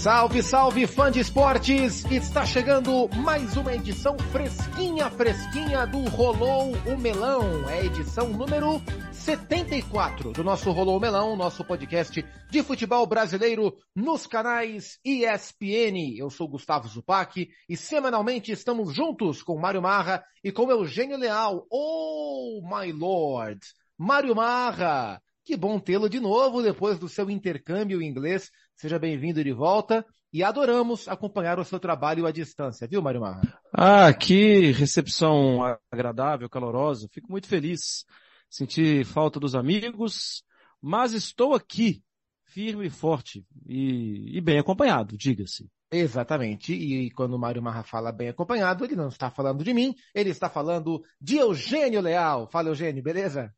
Salve, salve, fã de esportes! Está chegando mais uma edição fresquinha, fresquinha do Rolou o Melão. É a edição número 74 do nosso Rolou o Melão, nosso podcast de futebol brasileiro nos canais ESPN. Eu sou Gustavo Zupac e semanalmente estamos juntos com Mário Marra e com Eugênio Leal. Oh, my lord! Mário Marra! Que bom tê-lo de novo depois do seu intercâmbio em inglês. Seja bem-vindo de volta e adoramos acompanhar o seu trabalho à distância, viu, Mário Marra? Ah, que recepção agradável, calorosa. Fico muito feliz. Senti falta dos amigos, mas estou aqui, firme e forte e, e bem acompanhado, diga-se. Exatamente. E quando o Mário Marra fala bem acompanhado, ele não está falando de mim, ele está falando de Eugênio Leal. Fala, Eugênio, beleza?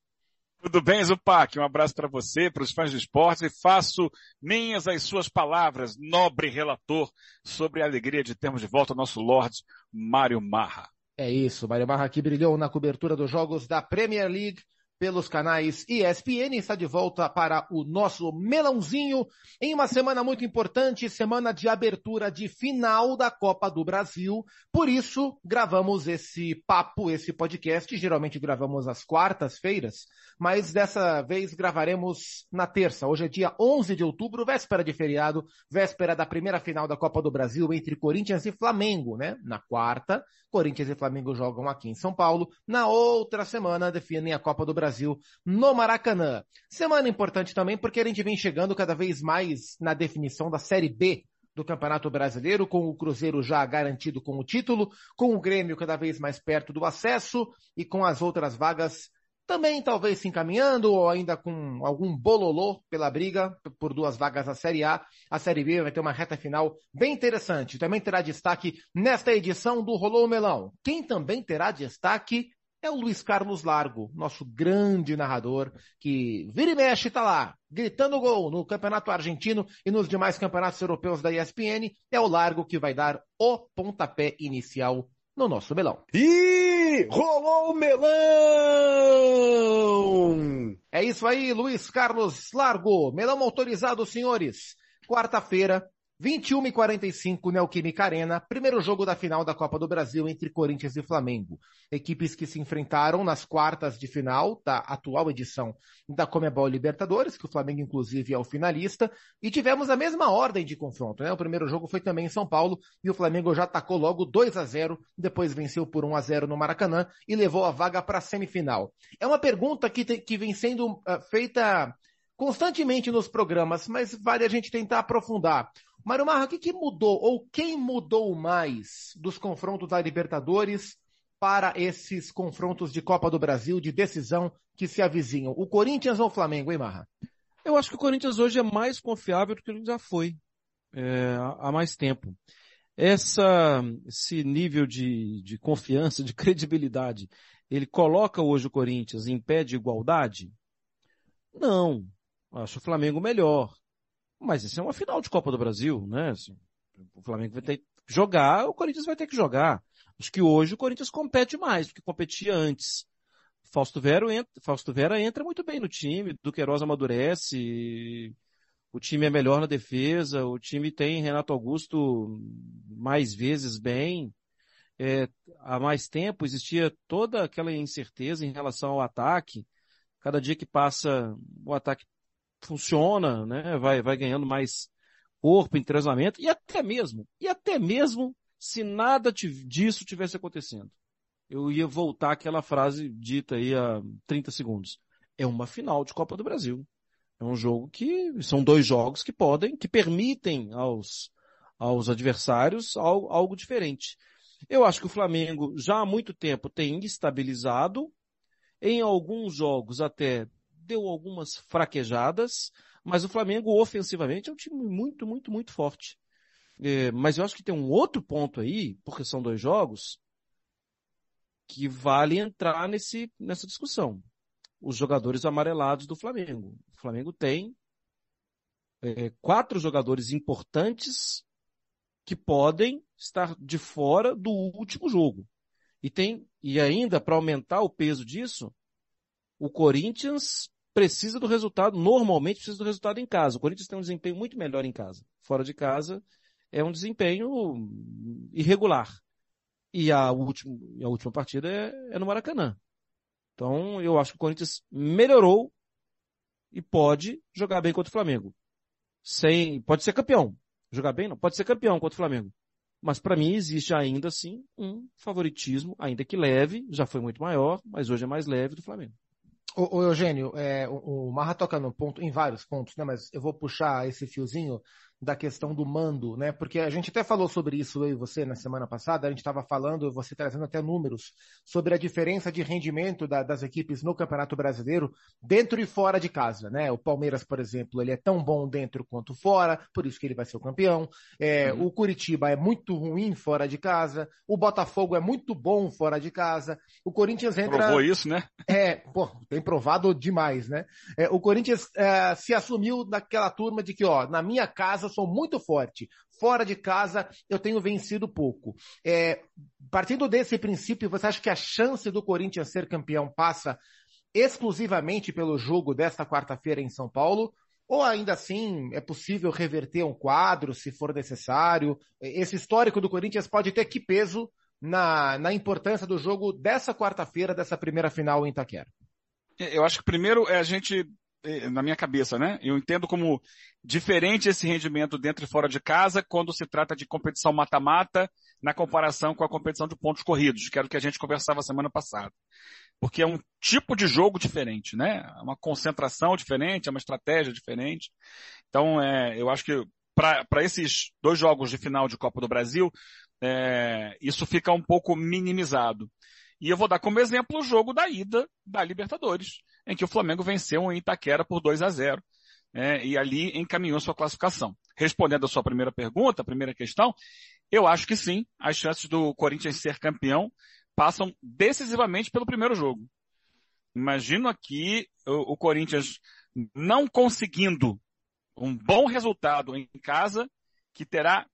Tudo bem, Zupac? Um abraço para você, para os fãs de esportes e faço minhas as suas palavras, nobre relator, sobre a alegria de termos de volta o nosso Lorde Mário Marra. É isso, Mário Marra que brilhou na cobertura dos jogos da Premier League pelos canais ESPN, está de volta para o nosso melãozinho em uma semana muito importante, semana de abertura de final da Copa do Brasil. Por isso, gravamos esse papo, esse podcast. Geralmente gravamos às quartas-feiras, mas dessa vez gravaremos na terça. Hoje é dia 11 de outubro, véspera de feriado, véspera da primeira final da Copa do Brasil entre Corinthians e Flamengo, né? Na quarta, Corinthians e Flamengo jogam aqui em São Paulo. Na outra semana, definem a Copa do Brasil Brasil no Maracanã. Semana importante também porque a gente vem chegando cada vez mais na definição da Série B do Campeonato Brasileiro, com o Cruzeiro já garantido com o título, com o Grêmio cada vez mais perto do acesso e com as outras vagas também talvez se encaminhando ou ainda com algum bololô pela briga por duas vagas na Série A. A Série B vai ter uma reta final bem interessante. Também terá destaque nesta edição do Rolô Melão. Quem também terá destaque é o Luiz Carlos Largo, nosso grande narrador, que vira e mexe tá lá, gritando gol no Campeonato Argentino e nos demais campeonatos europeus da ESPN. É o Largo que vai dar o pontapé inicial no nosso melão. E rolou o melão! É isso aí, Luiz Carlos Largo. Melão autorizado, senhores. Quarta-feira, 21 e 45 Neoquímica Arena, primeiro jogo da final da Copa do Brasil entre Corinthians e Flamengo. Equipes que se enfrentaram nas quartas de final da atual edição da Comebol Libertadores, que o Flamengo inclusive é o finalista, e tivemos a mesma ordem de confronto, né? O primeiro jogo foi também em São Paulo e o Flamengo já atacou logo 2 a 0, depois venceu por 1 a 0 no Maracanã e levou a vaga para a semifinal. É uma pergunta que, te, que vem sendo uh, feita constantemente nos programas, mas vale a gente tentar aprofundar. Mário Marra, o que, que mudou, ou quem mudou mais dos confrontos da Libertadores para esses confrontos de Copa do Brasil, de decisão que se avizinham? O Corinthians ou o Flamengo, hein, Marra? Eu acho que o Corinthians hoje é mais confiável do que ele já foi é, há mais tempo. Essa, esse nível de, de confiança, de credibilidade, ele coloca hoje o Corinthians em pé de igualdade? Não. Acho o Flamengo melhor. Mas isso é uma final de Copa do Brasil, né? Assim, o Flamengo vai ter que jogar, o Corinthians vai ter que jogar. Acho que hoje o Corinthians compete mais do que competia antes. Fausto Vera, entra, Fausto Vera entra muito bem no time, Duqueiroz amadurece, o time é melhor na defesa, o time tem Renato Augusto mais vezes bem. É, há mais tempo existia toda aquela incerteza em relação ao ataque. Cada dia que passa, o ataque funciona, né? Vai, vai ganhando mais corpo, entrosamento e até mesmo, e até mesmo se nada disso tivesse acontecendo. Eu ia voltar àquela frase dita aí há 30 segundos. É uma final de Copa do Brasil. É um jogo que, são dois jogos que podem, que permitem aos, aos adversários algo, algo diferente. Eu acho que o Flamengo já há muito tempo tem estabilizado, em alguns jogos até deu algumas fraquejadas, mas o Flamengo ofensivamente é um time muito, muito, muito forte. É, mas eu acho que tem um outro ponto aí, porque são dois jogos, que vale entrar nesse, nessa discussão. Os jogadores amarelados do Flamengo. O Flamengo tem é, quatro jogadores importantes que podem estar de fora do último jogo. E tem, e ainda para aumentar o peso disso, o Corinthians precisa do resultado, normalmente precisa do resultado em casa. O Corinthians tem um desempenho muito melhor em casa. Fora de casa é um desempenho irregular. E a, última, a última partida é, é no Maracanã. Então eu acho que o Corinthians melhorou e pode jogar bem contra o Flamengo. Sem, pode ser campeão. Jogar bem não, pode ser campeão contra o Flamengo. Mas para mim existe ainda assim um favoritismo, ainda que leve, já foi muito maior, mas hoje é mais leve do Flamengo. O, o Eugênio, é, o, o Marra toca no ponto, em vários pontos, né? Mas eu vou puxar esse fiozinho da questão do mando, né? Porque a gente até falou sobre isso eu e você na semana passada, a gente estava falando, você trazendo até números sobre a diferença de rendimento da, das equipes no Campeonato Brasileiro dentro e fora de casa, né? O Palmeiras, por exemplo, ele é tão bom dentro quanto fora, por isso que ele vai ser o campeão. É, uhum. O Curitiba é muito ruim fora de casa, o Botafogo é muito bom fora de casa, o Corinthians entra... Provou isso, né? É, pô, tem provado demais, né? É, o Corinthians é, se assumiu naquela turma de que, ó, na minha casa sou muito forte. Fora de casa, eu tenho vencido pouco. É, partindo desse princípio, você acha que a chance do Corinthians ser campeão passa exclusivamente pelo jogo desta quarta-feira em São Paulo? Ou ainda assim é possível reverter um quadro se for necessário? Esse histórico do Corinthians pode ter que peso na, na importância do jogo dessa quarta-feira, dessa primeira final em Itaquera? Eu acho que primeiro é a gente na minha cabeça, né? Eu entendo como diferente esse rendimento dentro e fora de casa quando se trata de competição mata-mata na comparação com a competição de pontos corridos, que era o que a gente conversava semana passada. Porque é um tipo de jogo diferente, né? É uma concentração diferente, é uma estratégia diferente. Então, é, eu acho que para esses dois jogos de final de Copa do Brasil, é, isso fica um pouco minimizado. E eu vou dar como exemplo o jogo da ida da Libertadores em que o Flamengo venceu em Itaquera por 2 a 0 né, e ali encaminhou sua classificação. Respondendo a sua primeira pergunta, a primeira questão, eu acho que sim, as chances do Corinthians ser campeão passam decisivamente pelo primeiro jogo. Imagino aqui o, o Corinthians não conseguindo um bom resultado em casa, que terá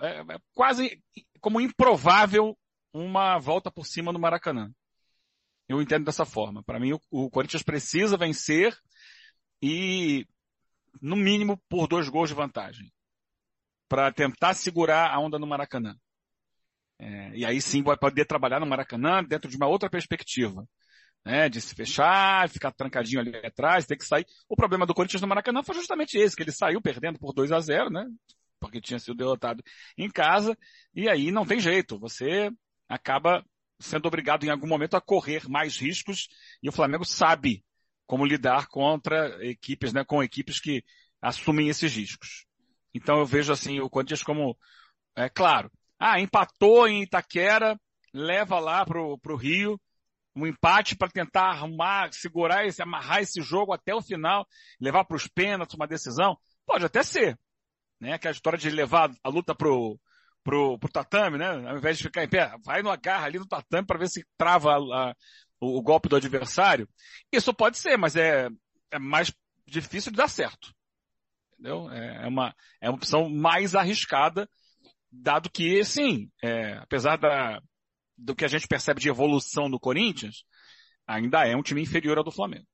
é, é quase como improvável uma volta por cima no Maracanã. Eu entendo dessa forma. Para mim, o, Corinthians precisa vencer e, no mínimo, por dois gols de vantagem. Para tentar segurar a onda no Maracanã. É, e aí sim vai poder trabalhar no Maracanã dentro de uma outra perspectiva. Né, de se fechar, ficar trancadinho ali atrás, ter que sair. O problema do Corinthians no Maracanã foi justamente esse, que ele saiu perdendo por 2 a 0 né? Porque tinha sido derrotado em casa, e aí não tem jeito, você acaba sendo obrigado em algum momento a correr mais riscos e o Flamengo sabe como lidar contra equipes, né, com equipes que assumem esses riscos. Então eu vejo assim o Corinthians como, é claro, ah, empatou em Itaquera, leva lá pro, pro Rio, um empate para tentar arrumar, segurar esse, amarrar esse jogo até o final, levar para os pênaltis uma decisão, pode até ser, né? Que a história de levar a luta pro pro, pro tatame, né? Ao invés de ficar em pé, vai no agarra ali no tatame para ver se trava a, a, o, o, golpe do adversário. Isso pode ser, mas é, é mais difícil de dar certo. Entendeu? É, é uma, é uma opção mais arriscada, dado que, sim, é, apesar da, do que a gente percebe de evolução do Corinthians, ainda é um time inferior ao do Flamengo.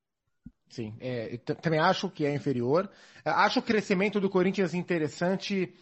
Sim, é, também acho que é inferior. Acho o crescimento do Corinthians interessante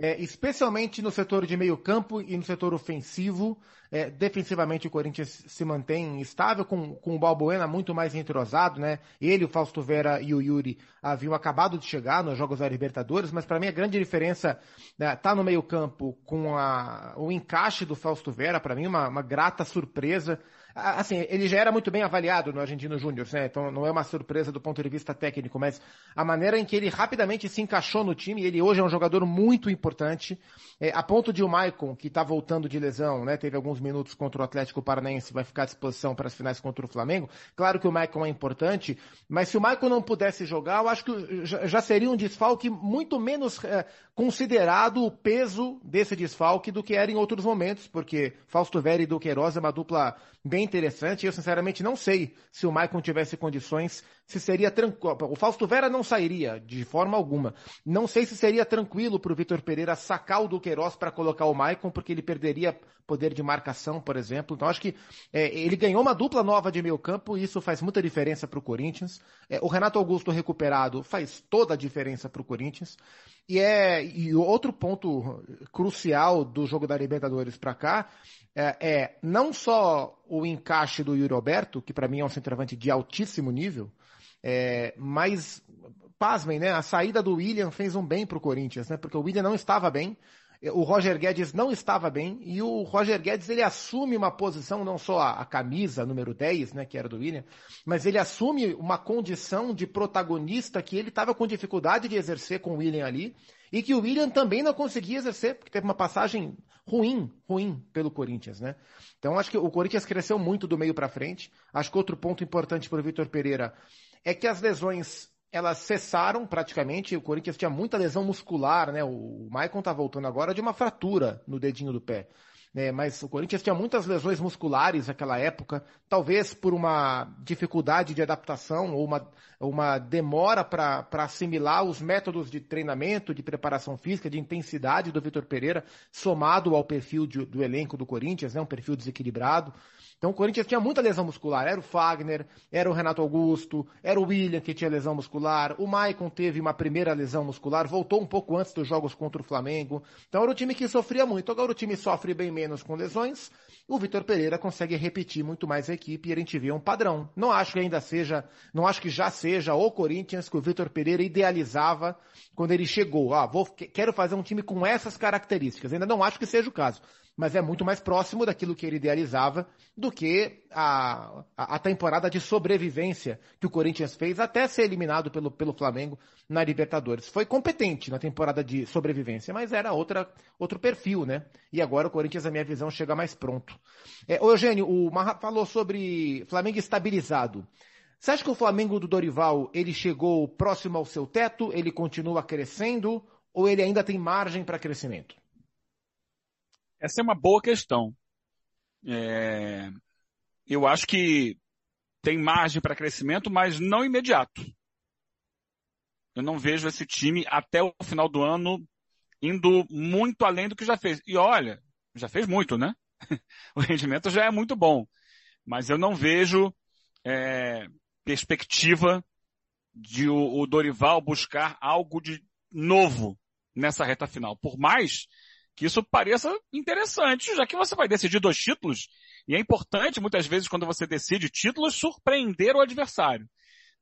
é, especialmente no setor de meio campo e no setor ofensivo. É, defensivamente o Corinthians se mantém estável, com, com o Balbuena muito mais entrosado, né? Ele, o Fausto Vera e o Yuri haviam acabado de chegar nos Jogos da Libertadores, mas para mim a grande diferença né, tá no meio campo com a, o encaixe do Fausto Vera, para mim uma, uma grata surpresa. Assim, ele já era muito bem avaliado no Argentino Júnior, né? Então não é uma surpresa do ponto de vista técnico, mas a maneira em que ele rapidamente se encaixou no time, ele hoje é um jogador muito importante, é, a ponto de o Maicon, que está voltando de lesão, né? Teve alguns minutos contra o Atlético Paranaense, vai ficar à disposição para as finais contra o Flamengo. Claro que o Maicon é importante, mas se o Maicon não pudesse jogar, eu acho que já seria um desfalque muito menos é, considerado o peso desse desfalque do que era em outros momentos, porque Fausto Vera e Duqueiroz é uma dupla bem interessante. Eu, sinceramente, não sei se o Maicon tivesse condições, se seria tranquilo. O Fausto Vera não sairia, de forma alguma. Não sei se seria tranquilo para o Vitor Pereira sacar o Duqueiroz para colocar o Maicon, porque ele perderia poder de marcação por exemplo. Então acho que é, ele ganhou uma dupla nova de meio campo e isso faz muita diferença para o Corinthians. É, o Renato Augusto recuperado faz toda a diferença para o Corinthians. E é e outro ponto crucial do jogo da Libertadores para cá é, é, não só o encaixe do Yuri Alberto, que para mim é um centroavante de altíssimo nível, é, mas pasmem, né? A saída do William fez um bem para o Corinthians, né? Porque o William não estava bem, o Roger Guedes não estava bem, e o Roger Guedes ele assume uma posição, não só a, a, camisa número 10, né, que era do William, mas ele assume uma condição de protagonista que ele estava com dificuldade de exercer com o William ali, e que o William também não conseguia exercer, porque teve uma passagem ruim, ruim pelo Corinthians, né? Então acho que o Corinthians cresceu muito do meio para frente. Acho que outro ponto importante para o Vitor Pereira é que as lesões elas cessaram praticamente. O Corinthians tinha muita lesão muscular, né? O Maicon tá voltando agora de uma fratura no dedinho do pé. É, mas o Corinthians tinha muitas lesões musculares naquela época, talvez por uma dificuldade de adaptação ou uma, uma demora para assimilar os métodos de treinamento, de preparação física, de intensidade do Vitor Pereira, somado ao perfil de, do elenco do Corinthians, né, um perfil desequilibrado. Então o Corinthians tinha muita lesão muscular. Era o Fagner, era o Renato Augusto, era o William que tinha lesão muscular. O Maicon teve uma primeira lesão muscular, voltou um pouco antes dos jogos contra o Flamengo. Então era o time que sofria muito. Agora o time sofre bem menos com lesões. O Vitor Pereira consegue repetir muito mais a equipe e a gente vê um padrão. Não acho que ainda seja, não acho que já seja o Corinthians que o Vitor Pereira idealizava quando ele chegou. Ah, vou, quero fazer um time com essas características. Ainda não acho que seja o caso mas é muito mais próximo daquilo que ele idealizava do que a, a, a, temporada de sobrevivência que o Corinthians fez até ser eliminado pelo, pelo Flamengo na Libertadores. Foi competente na temporada de sobrevivência, mas era outra, outro perfil, né? E agora o Corinthians, na minha visão, chega mais pronto. É, Eugênio, o Marra falou sobre Flamengo estabilizado. Você acha que o Flamengo do Dorival, ele chegou próximo ao seu teto, ele continua crescendo, ou ele ainda tem margem para crescimento? Essa é uma boa questão. É... Eu acho que tem margem para crescimento, mas não imediato. Eu não vejo esse time até o final do ano indo muito além do que já fez. E olha, já fez muito, né? o rendimento já é muito bom. Mas eu não vejo é, perspectiva de o, o Dorival buscar algo de novo nessa reta final. Por mais que isso pareça interessante, já que você vai decidir dois títulos, e é importante muitas vezes quando você decide títulos surpreender o adversário.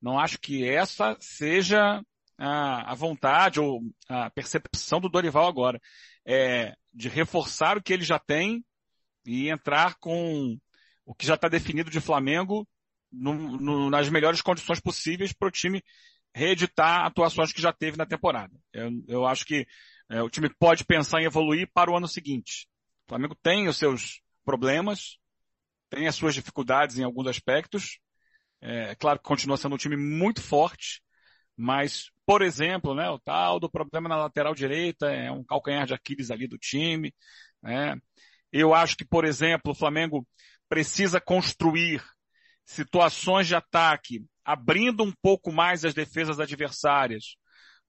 Não acho que essa seja a, a vontade ou a percepção do Dorival agora. É de reforçar o que ele já tem e entrar com o que já está definido de Flamengo no, no, nas melhores condições possíveis para o time reeditar atuações que já teve na temporada. Eu, eu acho que é, o time pode pensar em evoluir para o ano seguinte. O Flamengo tem os seus problemas, tem as suas dificuldades em alguns aspectos. É claro que continua sendo um time muito forte, mas, por exemplo, né, o tal do problema na lateral direita é um calcanhar de Aquiles ali do time. Né? Eu acho que, por exemplo, o Flamengo precisa construir situações de ataque, abrindo um pouco mais as defesas adversárias,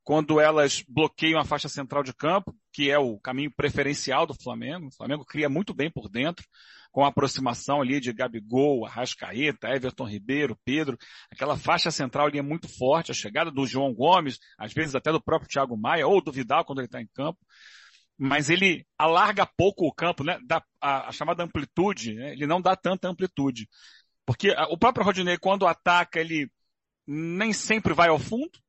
quando elas bloqueiam a faixa central de campo, que é o caminho preferencial do Flamengo. O Flamengo cria muito bem por dentro, com a aproximação ali de Gabigol, Arrascaeta, Everton Ribeiro, Pedro. Aquela faixa central ali é muito forte, a chegada do João Gomes, às vezes até do próprio Thiago Maia, ou do Vidal quando ele está em campo. Mas ele alarga pouco o campo, né? Dá a, a chamada amplitude, né? ele não dá tanta amplitude. Porque o próprio Rodinei, quando ataca, ele nem sempre vai ao fundo,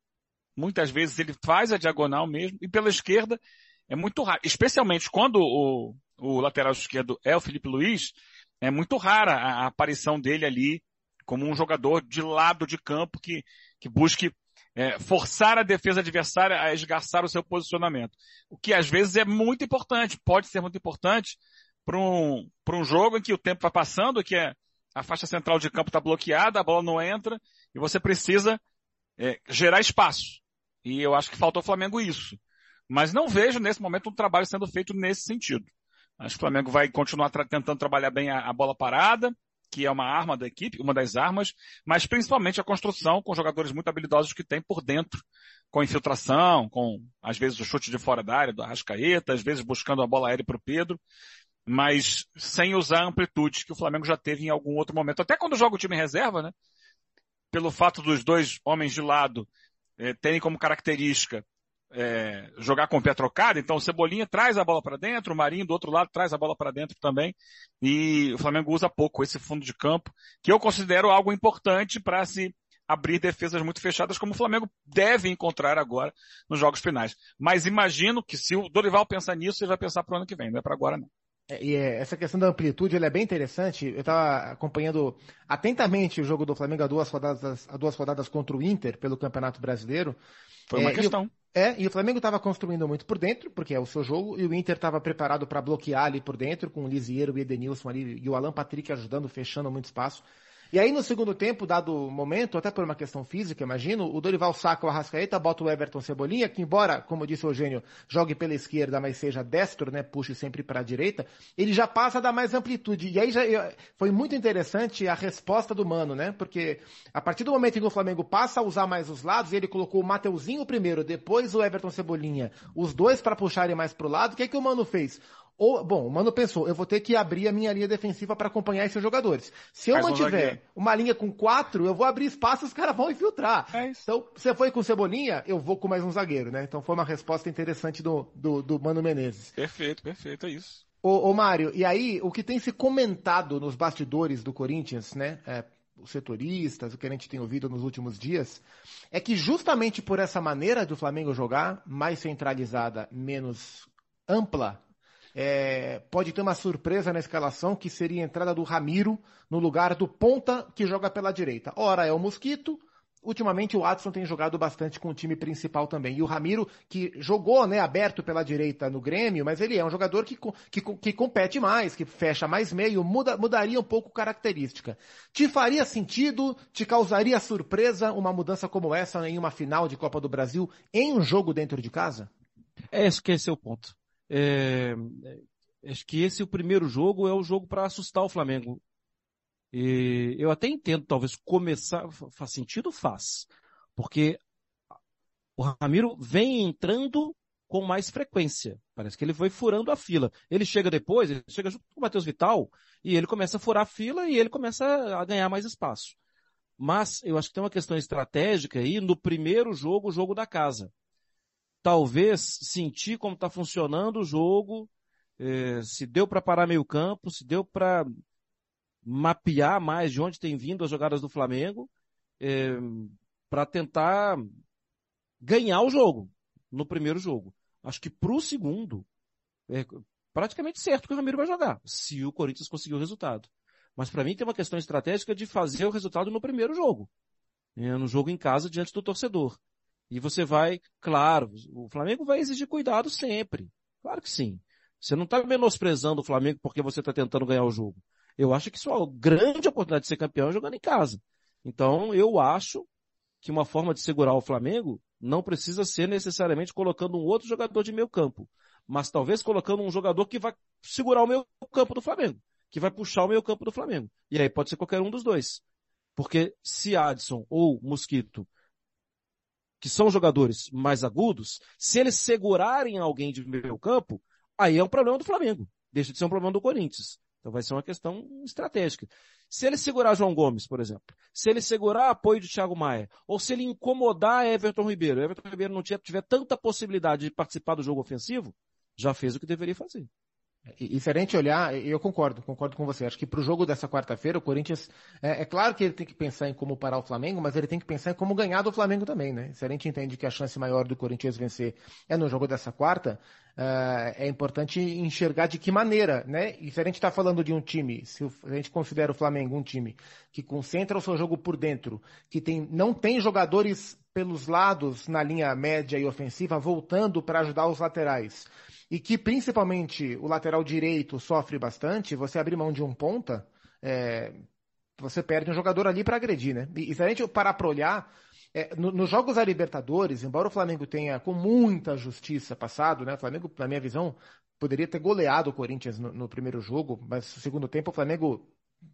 Muitas vezes ele faz a diagonal mesmo, e pela esquerda é muito raro, especialmente quando o, o lateral esquerdo é o Felipe Luiz, é muito rara a, a aparição dele ali como um jogador de lado de campo que, que busque é, forçar a defesa adversária a esgarçar o seu posicionamento. O que às vezes é muito importante, pode ser muito importante para um, um jogo em que o tempo vai passando, que é, a faixa central de campo está bloqueada, a bola não entra, e você precisa é, gerar espaço. E eu acho que faltou ao Flamengo isso. Mas não vejo nesse momento um trabalho sendo feito nesse sentido. Acho que o Flamengo vai continuar tra tentando trabalhar bem a, a, bola parada, que é uma arma da equipe, uma das armas, mas principalmente a construção com jogadores muito habilidosos que tem por dentro, com infiltração, com às vezes o chute de fora da área do Arrascaeta, às vezes buscando a bola aérea para o Pedro. mas sem usar a amplitude que o Flamengo já teve em algum outro momento. Até quando joga o time reserva, né? Pelo fato dos dois homens de lado é, terem como característica é, jogar com o pé trocado, então o Cebolinha traz a bola para dentro, o Marinho do outro lado traz a bola para dentro também, e o Flamengo usa pouco esse fundo de campo, que eu considero algo importante para se abrir defesas muito fechadas, como o Flamengo deve encontrar agora nos jogos finais. Mas imagino que se o Dorival pensar nisso, ele vai pensar para o ano que vem, não é para agora não. É, e é, essa questão da amplitude é bem interessante. Eu estava acompanhando atentamente o jogo do Flamengo a duas rodadas, a duas rodadas contra o Inter pelo Campeonato Brasileiro. Foi uma é, questão. E o, é, e o Flamengo estava construindo muito por dentro, porque é o seu jogo, e o Inter estava preparado para bloquear ali por dentro, com o Lisieiro e o Edenilson ali, e o Alan Patrick ajudando, fechando muito espaço. E aí no segundo tempo, dado o momento, até por uma questão física, imagino, o Dorival saca o Arrascaeta, bota o Everton Cebolinha, que embora, como disse o Eugênio, jogue pela esquerda, mas seja destro, né, puxe sempre para a direita, ele já passa a dar mais amplitude. E aí já foi muito interessante a resposta do Mano, né? Porque a partir do momento em que o Flamengo passa a usar mais os lados, ele colocou o Mateuzinho primeiro, depois o Everton Cebolinha, os dois para puxarem mais pro lado, o que é que o Mano fez? Ou, bom, o Mano pensou, eu vou ter que abrir a minha linha defensiva para acompanhar esses jogadores. Se eu Mais mantiver um uma linha com quatro, eu vou abrir espaço, os caras vão infiltrar. É então, você foi com Cebolinha, eu vou com mais um zagueiro, né? Então foi uma resposta interessante do, do, do Mano Menezes. Perfeito, perfeito, é isso. Ô, ô Mário, e aí, o que tem se comentado nos bastidores do Corinthians, né? É, os setoristas, o que a gente tem ouvido nos últimos dias, é que justamente por essa maneira do Flamengo jogar, mais centralizada, menos ampla, é, pode ter uma surpresa na escalação, que seria a entrada do Ramiro no lugar do ponta que joga pela direita. Ora é o Mosquito, ultimamente o Watson tem jogado bastante com o time principal também. E o Ramiro, que jogou né, aberto pela direita no Grêmio, mas ele é um jogador que, que, que compete mais, que fecha mais meio, muda, mudaria um pouco característica. Te faria sentido, te causaria surpresa uma mudança como essa em uma final de Copa do Brasil em um jogo dentro de casa? É, esse que é o ponto. É, acho que esse é o primeiro jogo, é o jogo para assustar o Flamengo. E eu até entendo, talvez, começar, faz sentido? Faz. Porque o Ramiro vem entrando com mais frequência. Parece que ele foi furando a fila. Ele chega depois, ele chega junto com o Matheus Vital, e ele começa a furar a fila e ele começa a ganhar mais espaço. Mas eu acho que tem uma questão estratégica aí no primeiro jogo, o jogo da casa talvez sentir como está funcionando o jogo, eh, se deu para parar meio campo, se deu para mapear mais de onde tem vindo as jogadas do Flamengo, eh, para tentar ganhar o jogo no primeiro jogo. Acho que para o segundo, é praticamente certo que o Ramiro vai jogar, se o Corinthians conseguir o resultado. Mas para mim tem uma questão estratégica de fazer o resultado no primeiro jogo. É, no jogo em casa diante do torcedor. E você vai, claro, o Flamengo vai exigir cuidado sempre. Claro que sim. Você não está menosprezando o Flamengo porque você está tentando ganhar o jogo. Eu acho que isso é uma grande oportunidade de ser campeão jogando em casa. Então, eu acho que uma forma de segurar o Flamengo não precisa ser necessariamente colocando um outro jogador de meio campo, mas talvez colocando um jogador que vai segurar o meio campo do Flamengo, que vai puxar o meio campo do Flamengo. E aí pode ser qualquer um dos dois. Porque se Adson ou Mosquito que são jogadores mais agudos, se eles segurarem alguém de meio campo, aí é um problema do Flamengo. Deixa de ser um problema do Corinthians. Então vai ser uma questão estratégica. Se ele segurar João Gomes, por exemplo, se ele segurar apoio de Thiago Maia, ou se ele incomodar Everton Ribeiro, Everton Ribeiro não tiver tanta possibilidade de participar do jogo ofensivo, já fez o que deveria fazer. E se a gente olhar, eu concordo, concordo com você. Acho que para o jogo dessa quarta-feira, o Corinthians, é, é, claro que ele tem que pensar em como parar o Flamengo, mas ele tem que pensar em como ganhar do Flamengo também, né? Se a gente entende que a chance maior do Corinthians vencer é no jogo dessa quarta, uh, é importante enxergar de que maneira, né? E se a gente está falando de um time, se a gente considera o Flamengo um time que concentra o seu jogo por dentro, que tem, não tem jogadores pelos lados na linha média e ofensiva voltando para ajudar os laterais e que principalmente o lateral direito sofre bastante, você abrir mão de um ponta, é, você perde um jogador ali para agredir, né? E, e, se a gente parar para olhar, é, no, nos jogos da Libertadores, embora o Flamengo tenha com muita justiça passado, né? O Flamengo, na minha visão, poderia ter goleado o Corinthians no, no primeiro jogo, mas no segundo tempo o Flamengo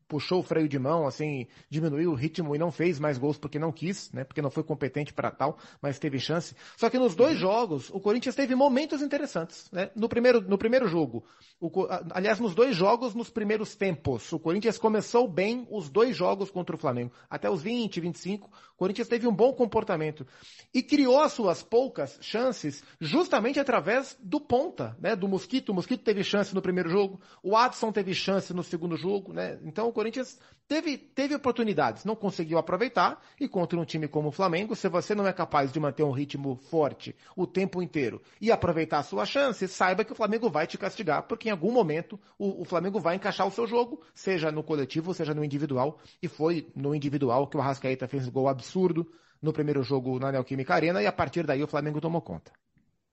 puxou o freio de mão, assim, diminuiu o ritmo e não fez mais gols porque não quis, né? Porque não foi competente para tal, mas teve chance. Só que nos dois uhum. jogos, o Corinthians teve momentos interessantes, né? No primeiro, no primeiro jogo, o, aliás, nos dois jogos, nos primeiros tempos, o Corinthians começou bem os dois jogos contra o Flamengo. Até os 20, 25, o Corinthians teve um bom comportamento e criou as suas poucas chances justamente através do ponta, né? Do Mosquito. O Mosquito teve chance no primeiro jogo, o Adson teve chance no segundo jogo, né? Então Corinthians teve, teve oportunidades, não conseguiu aproveitar, e contra um time como o Flamengo, se você não é capaz de manter um ritmo forte o tempo inteiro e aproveitar a sua chance, saiba que o Flamengo vai te castigar, porque em algum momento o, o Flamengo vai encaixar o seu jogo, seja no coletivo, seja no individual, e foi no individual que o Arrascaeta fez um gol absurdo no primeiro jogo na Neoquímica Arena, e a partir daí o Flamengo tomou conta.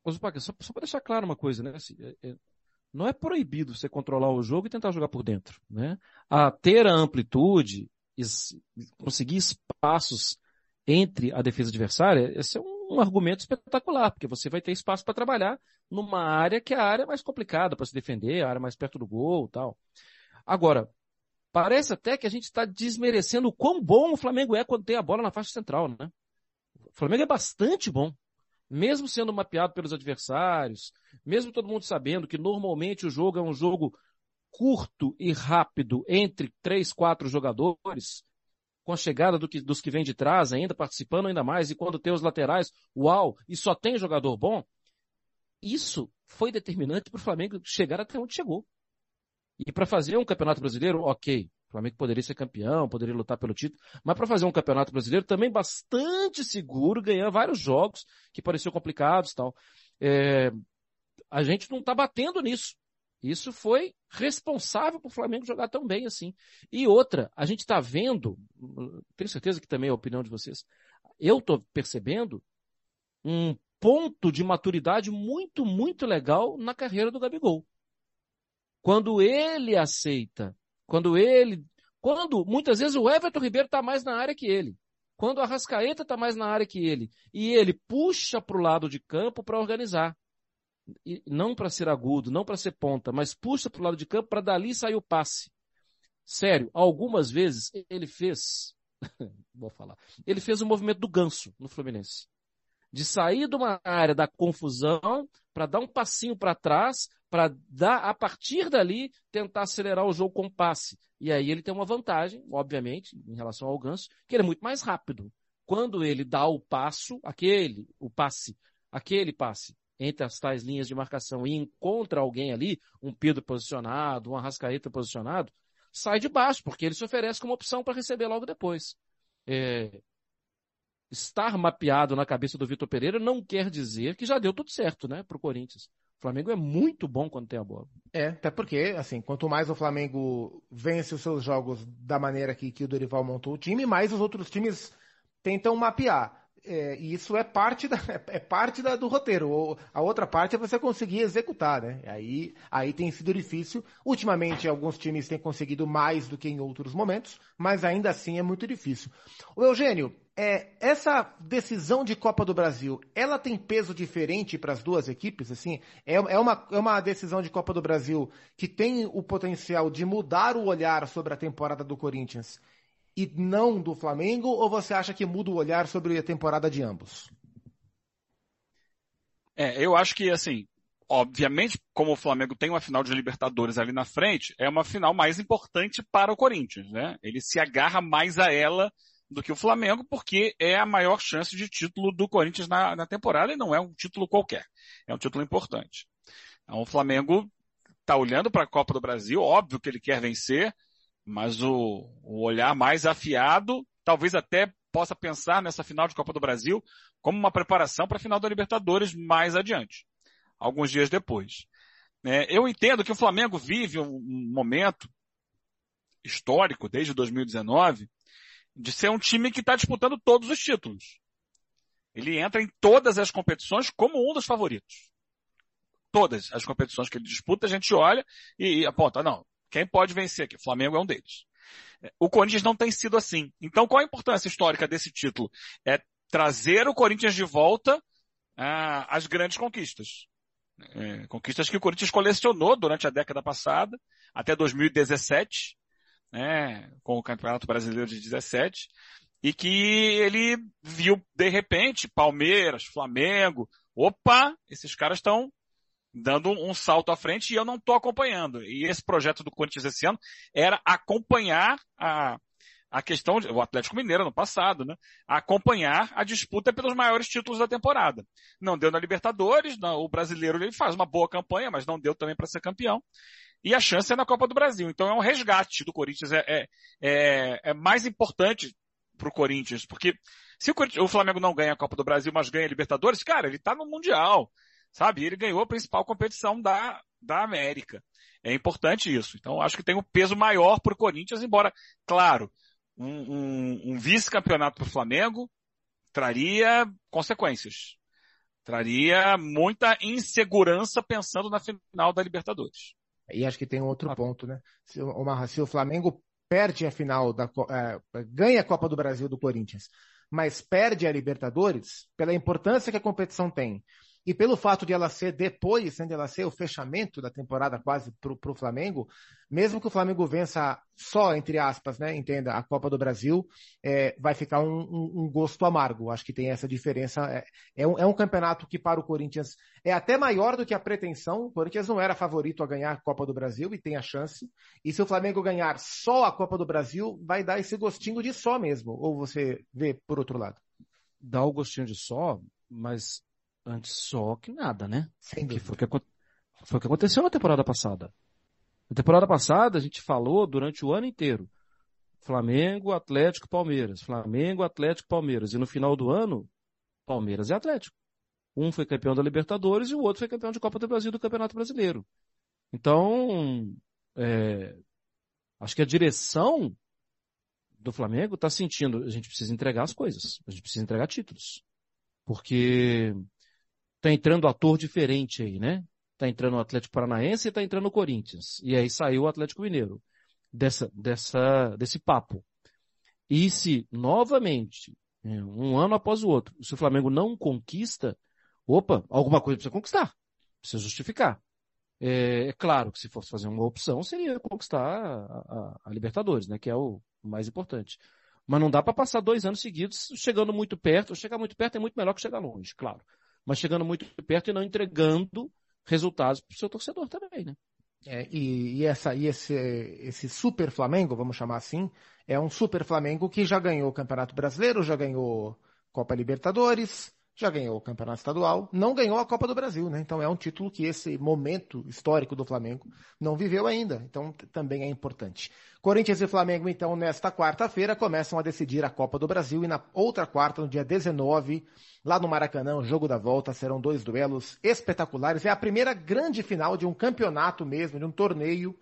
Zupac, só, só para deixar claro uma coisa, né? Assim, é, é não é proibido você controlar o jogo e tentar jogar por dentro, né? A ter a amplitude, conseguir espaços entre a defesa adversária, esse é um argumento espetacular, porque você vai ter espaço para trabalhar numa área que é a área mais complicada para se defender, a área mais perto do gol tal. Agora, parece até que a gente está desmerecendo o quão bom o Flamengo é quando tem a bola na faixa central, né? O Flamengo é bastante bom mesmo sendo mapeado pelos adversários, mesmo todo mundo sabendo que normalmente o jogo é um jogo curto e rápido entre três, quatro jogadores, com a chegada do que, dos que vêm de trás ainda, participando ainda mais, e quando tem os laterais, uau, e só tem jogador bom, isso foi determinante para o Flamengo chegar até onde chegou. E para fazer um campeonato brasileiro, ok, Flamengo poderia ser campeão, poderia lutar pelo título, mas para fazer um campeonato brasileiro também bastante seguro, ganhar vários jogos que pareciam complicados e tal. É, a gente não está batendo nisso. Isso foi responsável para o Flamengo jogar tão bem assim. E outra, a gente está vendo, tenho certeza que também é a opinião de vocês, eu estou percebendo um ponto de maturidade muito, muito legal na carreira do Gabigol. Quando ele aceita quando ele, quando muitas vezes o Everton Ribeiro está mais na área que ele. Quando a Rascaeta está mais na área que ele. E ele puxa para o lado de campo para organizar. E não para ser agudo, não para ser ponta, mas puxa para o lado de campo para dali sair o passe. Sério, algumas vezes ele fez, vou falar, ele fez o movimento do ganso no Fluminense. De sair de uma área da confusão para dar um passinho para trás para dar, a partir dali, tentar acelerar o jogo com passe. E aí ele tem uma vantagem, obviamente, em relação ao Ganso, que ele é muito mais rápido. Quando ele dá o passo, aquele, o passe, aquele passe, entre as tais linhas de marcação e encontra alguém ali, um Pedro posicionado, um Arrascaeta posicionado, sai de baixo, porque ele se oferece como opção para receber logo depois. É, estar mapeado na cabeça do Vitor Pereira não quer dizer que já deu tudo certo, né, para o Corinthians. Flamengo é muito bom quando tem a bola. É, até porque, assim, quanto mais o Flamengo vence os seus jogos da maneira que, que o Dorival montou o time, mais os outros times tentam mapear. É, e isso é parte, da, é parte da, do roteiro. A outra parte é você conseguir executar, né? Aí, aí tem sido difícil. Ultimamente, alguns times têm conseguido mais do que em outros momentos, mas ainda assim é muito difícil. O Eugênio, é, essa decisão de Copa do Brasil, ela tem peso diferente para as duas equipes? Assim, é, é, uma, é uma decisão de Copa do Brasil que tem o potencial de mudar o olhar sobre a temporada do Corinthians e não do Flamengo? Ou você acha que muda o olhar sobre a temporada de ambos? É, eu acho que, assim, obviamente, como o Flamengo tem uma final de Libertadores ali na frente, é uma final mais importante para o Corinthians, né? Ele se agarra mais a ela do que o Flamengo, porque é a maior chance de título do Corinthians na, na temporada e não é um título qualquer. É um título importante. Então o Flamengo está olhando para a Copa do Brasil, óbvio que ele quer vencer, mas o, o olhar mais afiado, talvez até possa pensar nessa final de Copa do Brasil como uma preparação para a final da Libertadores mais adiante, alguns dias depois. É, eu entendo que o Flamengo vive um momento histórico desde 2019 de ser um time que está disputando todos os títulos. Ele entra em todas as competições como um dos favoritos. Todas as competições que ele disputa, a gente olha e, e aponta, não, quem pode vencer aqui? O Flamengo é um deles. O Corinthians não tem sido assim. Então, qual a importância histórica desse título? É trazer o Corinthians de volta ah, às grandes conquistas. É, conquistas que o Corinthians colecionou durante a década passada, até 2017, né, com o Campeonato Brasileiro de 17, e que ele viu, de repente, Palmeiras, Flamengo, opa, esses caras estão dando um salto à frente e eu não estou acompanhando. E esse projeto do Corinthians esse ano era acompanhar a, a questão, de, o Atlético Mineiro no passado, né? Acompanhar a disputa pelos maiores títulos da temporada. Não deu na Libertadores, não, o brasileiro ele faz uma boa campanha, mas não deu também para ser campeão. E a chance é na Copa do Brasil. Então é um resgate do Corinthians. É, é, é, é mais importante para o Corinthians, porque se o, o, Flamengo não ganha a Copa do Brasil, mas ganha a Libertadores, cara, ele está no Mundial, sabe? Ele ganhou a principal competição da, da América. É importante isso. Então acho que tem um peso maior para o Corinthians, embora, claro, um, um, um vice-campeonato para o Flamengo traria consequências. Traria muita insegurança pensando na final da Libertadores. E acho que tem um outro ah. ponto, né? Se, Marra, se o Flamengo perde a final da é, ganha a Copa do Brasil do Corinthians, mas perde a Libertadores, pela importância que a competição tem, e pelo fato de ela ser depois, de ela ser o fechamento da temporada quase para o Flamengo, mesmo que o Flamengo vença só, entre aspas, né, entenda, a Copa do Brasil, é, vai ficar um, um, um, gosto amargo. Acho que tem essa diferença. É, é, um, é um campeonato que para o Corinthians é até maior do que a pretensão. O Corinthians não era favorito a ganhar a Copa do Brasil e tem a chance. E se o Flamengo ganhar só a Copa do Brasil, vai dar esse gostinho de só mesmo. Ou você vê por outro lado? Dá o gostinho de só, mas antes só que nada, né? Sem que foi, que, foi o que aconteceu na temporada passada. Na temporada passada, a gente falou durante o ano inteiro. Flamengo, Atlético, Palmeiras. Flamengo, Atlético, Palmeiras. E no final do ano, Palmeiras e Atlético. Um foi campeão da Libertadores e o outro foi campeão de Copa do Brasil do Campeonato Brasileiro. Então, é, acho que a direção do Flamengo está sentindo, a gente precisa entregar as coisas, a gente precisa entregar títulos. Porque tá entrando ator diferente aí, né? Tá entrando o Atlético Paranaense e tá entrando o Corinthians. E aí saiu o Atlético Mineiro dessa, dessa, desse papo. E se novamente, é, um ano após o outro, se o Flamengo não conquista, opa, alguma coisa precisa conquistar. Precisa justificar. É, é claro que se fosse fazer uma opção, seria conquistar a, a, a Libertadores, né? Que é o mais importante. Mas não dá para passar dois anos seguidos chegando muito perto. Chegar muito perto é muito melhor que chegar longe, claro mas chegando muito perto e não entregando resultados para o seu torcedor também, né? É, e, e, essa, e esse, esse super Flamengo, vamos chamar assim, é um super Flamengo que já ganhou o Campeonato Brasileiro, já ganhou Copa Libertadores, já ganhou o Campeonato Estadual, não ganhou a Copa do Brasil, né? Então é um título que esse momento histórico do Flamengo não viveu ainda. Então também é importante. Corinthians e Flamengo, então, nesta quarta-feira, começam a decidir a Copa do Brasil e na outra quarta, no dia 19, lá no Maracanã, o jogo da volta, serão dois duelos espetaculares. É a primeira grande final de um campeonato mesmo, de um torneio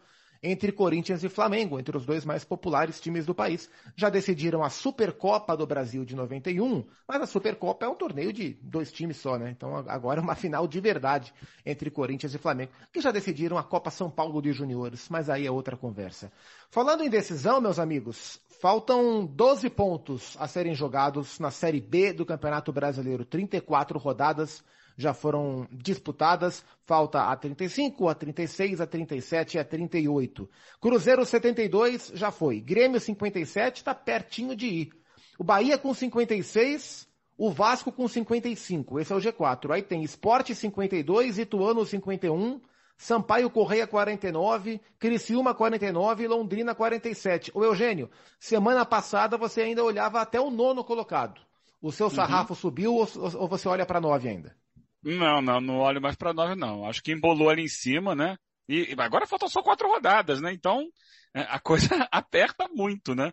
entre Corinthians e Flamengo, entre os dois mais populares times do país. Já decidiram a Supercopa do Brasil de 91, mas a Supercopa é um torneio de dois times só, né? Então agora é uma final de verdade entre Corinthians e Flamengo, que já decidiram a Copa São Paulo de Juniores, mas aí é outra conversa. Falando em decisão, meus amigos, faltam 12 pontos a serem jogados na Série B do Campeonato Brasileiro, 34 rodadas já foram disputadas. Falta a 35, a 36, a 37 e a 38. Cruzeiro 72 já foi. Grêmio 57 está pertinho de ir. O Bahia com 56, o Vasco com 55. Esse é o G4. Aí tem Esporte 52, Ituano 51, Sampaio Correia 49, Criciúma 49 e Londrina 47. O Eugênio, semana passada você ainda olhava até o nono colocado. O seu sarrafo uhum. subiu ou, ou, você olha para nove ainda? Não, não, não olho mais para nove não. Acho que embolou ali em cima, né? E, agora faltam só quatro rodadas, né? Então é, a coisa aperta muito, né?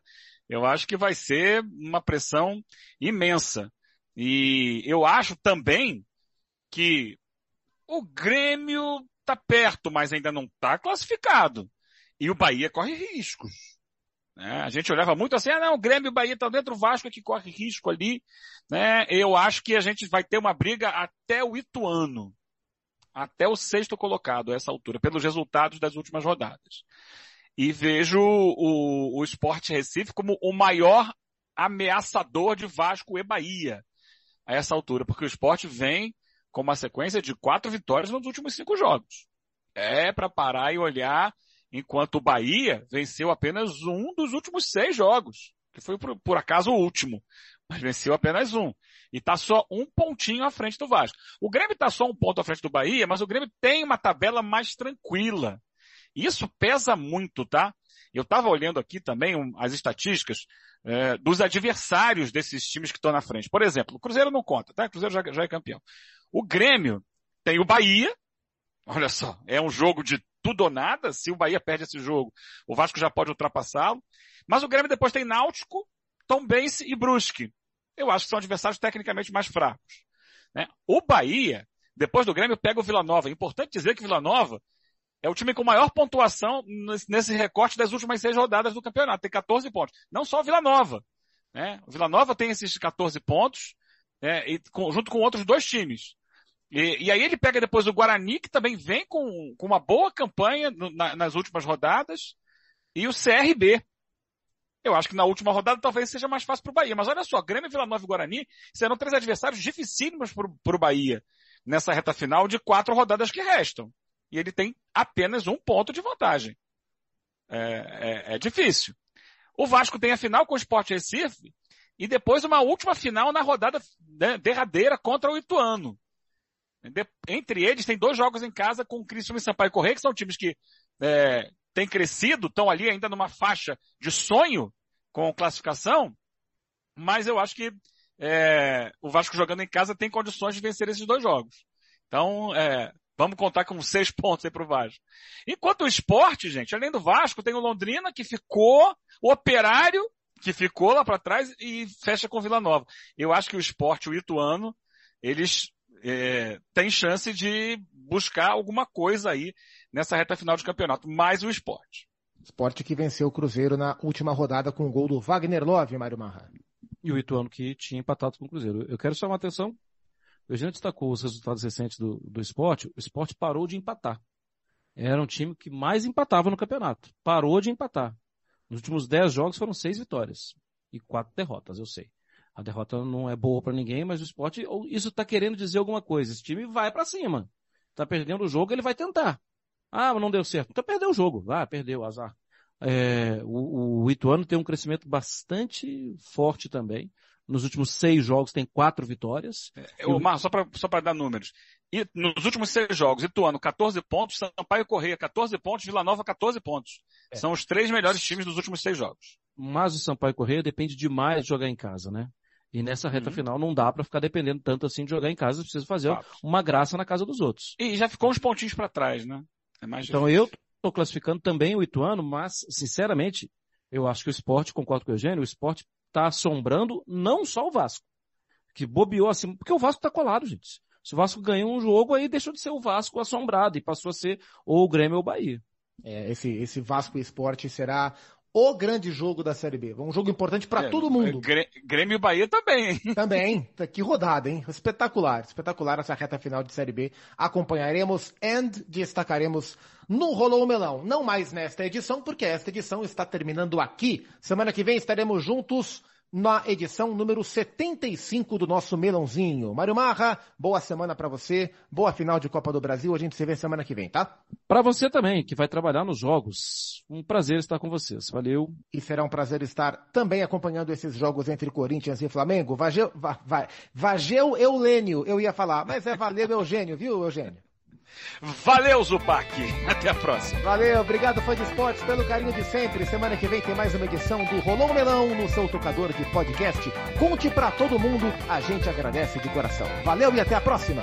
Eu acho que vai ser uma pressão imensa. E eu acho também que o Grêmio tá perto, mas ainda não tá classificado. E o Bahia corre riscos. Né? A gente olhava muito assim, ah não, o Grêmio e Bahia estão dentro, o Vasco é que corre risco ali. Né? Eu acho que a gente vai ter uma briga até o Ituano. Até o sexto colocado a essa altura, pelos resultados das últimas rodadas. E vejo o, o Recife como o maior ameaçador de Vasco e Bahia a essa altura, porque o esporte vem com uma sequência de quatro vitórias nos últimos cinco jogos. É para parar e olhar enquanto o Bahia venceu apenas um dos últimos seis jogos, que foi por, por acaso o último, mas venceu apenas um. E está só um pontinho à frente do Vasco. O Grêmio está só um ponto à frente do Bahia, mas o Grêmio tem uma tabela mais tranquila. Isso pesa muito, tá? Eu estava olhando aqui também um, as estatísticas é, dos adversários desses times que estão na frente. Por exemplo, o Cruzeiro não conta, tá? O Cruzeiro já, já é campeão. O Grêmio tem o Bahia, olha só, é um jogo de tudo ou nada. Se o Bahia perde esse jogo, o Vasco já pode ultrapassá-lo. Mas o Grêmio depois tem Náutico, Tombense e Brusque. Eu acho que são adversários tecnicamente mais fracos. Né? O Bahia, depois do Grêmio, pega o Vila Nova. É importante dizer que Vila Nova é o time com maior pontuação nesse recorte das últimas seis rodadas do campeonato. Tem 14 pontos. Não só o Vila Nova. Né? O Vila Nova tem esses 14 pontos, né? e, com, junto com outros dois times. E, e, aí ele pega depois o Guarani, que também vem com, com uma boa campanha no, na, nas últimas rodadas, e o CRB. Eu acho que na última rodada talvez seja mais fácil para o Bahia. Mas olha só, Grêmio, Vila Nova e Guarani serão três adversários dificílimos para o Bahia nessa reta final de quatro rodadas que restam e ele tem apenas um ponto de vantagem. É, é, é difícil. O Vasco tem a final com o Sport Recife e depois uma última final na rodada né, derradeira contra o Ituano. Entre eles tem dois jogos em casa com o Cristian e Sampaio Correia, que são times que é, têm crescido, estão ali ainda numa faixa de sonho com classificação, mas eu acho que é, o Vasco jogando em casa tem condições de vencer esses dois jogos. Então, é, Vamos contar com seis pontos aí pro Vasco. Enquanto o esporte, gente, além do Vasco, tem o Londrina que ficou, o Operário que ficou lá para trás e fecha com Vila Nova. Eu acho que o esporte, o Ituano, eles é, têm chance de buscar alguma coisa aí nessa reta final de campeonato, mais o esporte. Esporte que venceu o Cruzeiro na última rodada com o gol do Wagner Love, Mário Marra. E o Ituano que tinha empatado com o Cruzeiro. Eu quero chamar a atenção o Eugênio destacou os resultados recentes do, do esporte. O esporte parou de empatar. Era um time que mais empatava no campeonato. Parou de empatar. Nos últimos 10 jogos foram seis vitórias e quatro derrotas, eu sei. A derrota não é boa para ninguém, mas o esporte, isso está querendo dizer alguma coisa. Esse time vai para cima. Está perdendo o jogo, ele vai tentar. Ah, mas não deu certo. Então perdeu o jogo. Ah, perdeu, azar. É, o, o Ituano tem um crescimento bastante forte também. Nos últimos seis jogos tem quatro vitórias. É, o Mar, só para só dar números. E nos últimos seis jogos, Ituano 14 pontos, Sampaio Correia 14 pontos, Vila Nova 14 pontos. É. São os três melhores times dos últimos seis jogos. Mas o Sampaio Correia depende demais de jogar em casa, né? E nessa reta uhum. final não dá para ficar dependendo tanto assim de jogar em casa, precisa fazer uma graça na casa dos outros. E já ficou uns pontinhos para trás, né? É então difícil. eu estou classificando também o Ituano, mas sinceramente, eu acho que o esporte, concordo com o Eugênio, o esporte está assombrando não só o Vasco, que bobeou assim, porque o Vasco está colado, gente. Se o Vasco ganhou um jogo, aí deixou de ser o Vasco assombrado e passou a ser ou o Grêmio ou o Bahia. É, esse, esse Vasco Esporte será o grande jogo da Série B. Um jogo importante para é, todo mundo. Grêmio e Bahia também. Também. Que rodada, hein? Espetacular. Espetacular essa reta final de Série B. Acompanharemos e destacaremos no Rolou o Melão. Não mais nesta edição, porque esta edição está terminando aqui. Semana que vem estaremos juntos na edição número 75 do nosso Melãozinho. Mário Marra, boa semana para você, boa final de Copa do Brasil, a gente se vê semana que vem, tá? Para você também, que vai trabalhar nos jogos. Um prazer estar com vocês, valeu. E será um prazer estar também acompanhando esses jogos entre Corinthians e Flamengo. Vageu, va, va, Vageu Eulênio, eu ia falar, mas é valeu Eugênio, viu Eugênio? Valeu, Zupac. Até a próxima. Valeu, obrigado, fã de esportes, pelo carinho de sempre. Semana que vem tem mais uma edição do Rolão Melão no seu tocador de podcast. Conte para todo mundo, a gente agradece de coração. Valeu e até a próxima.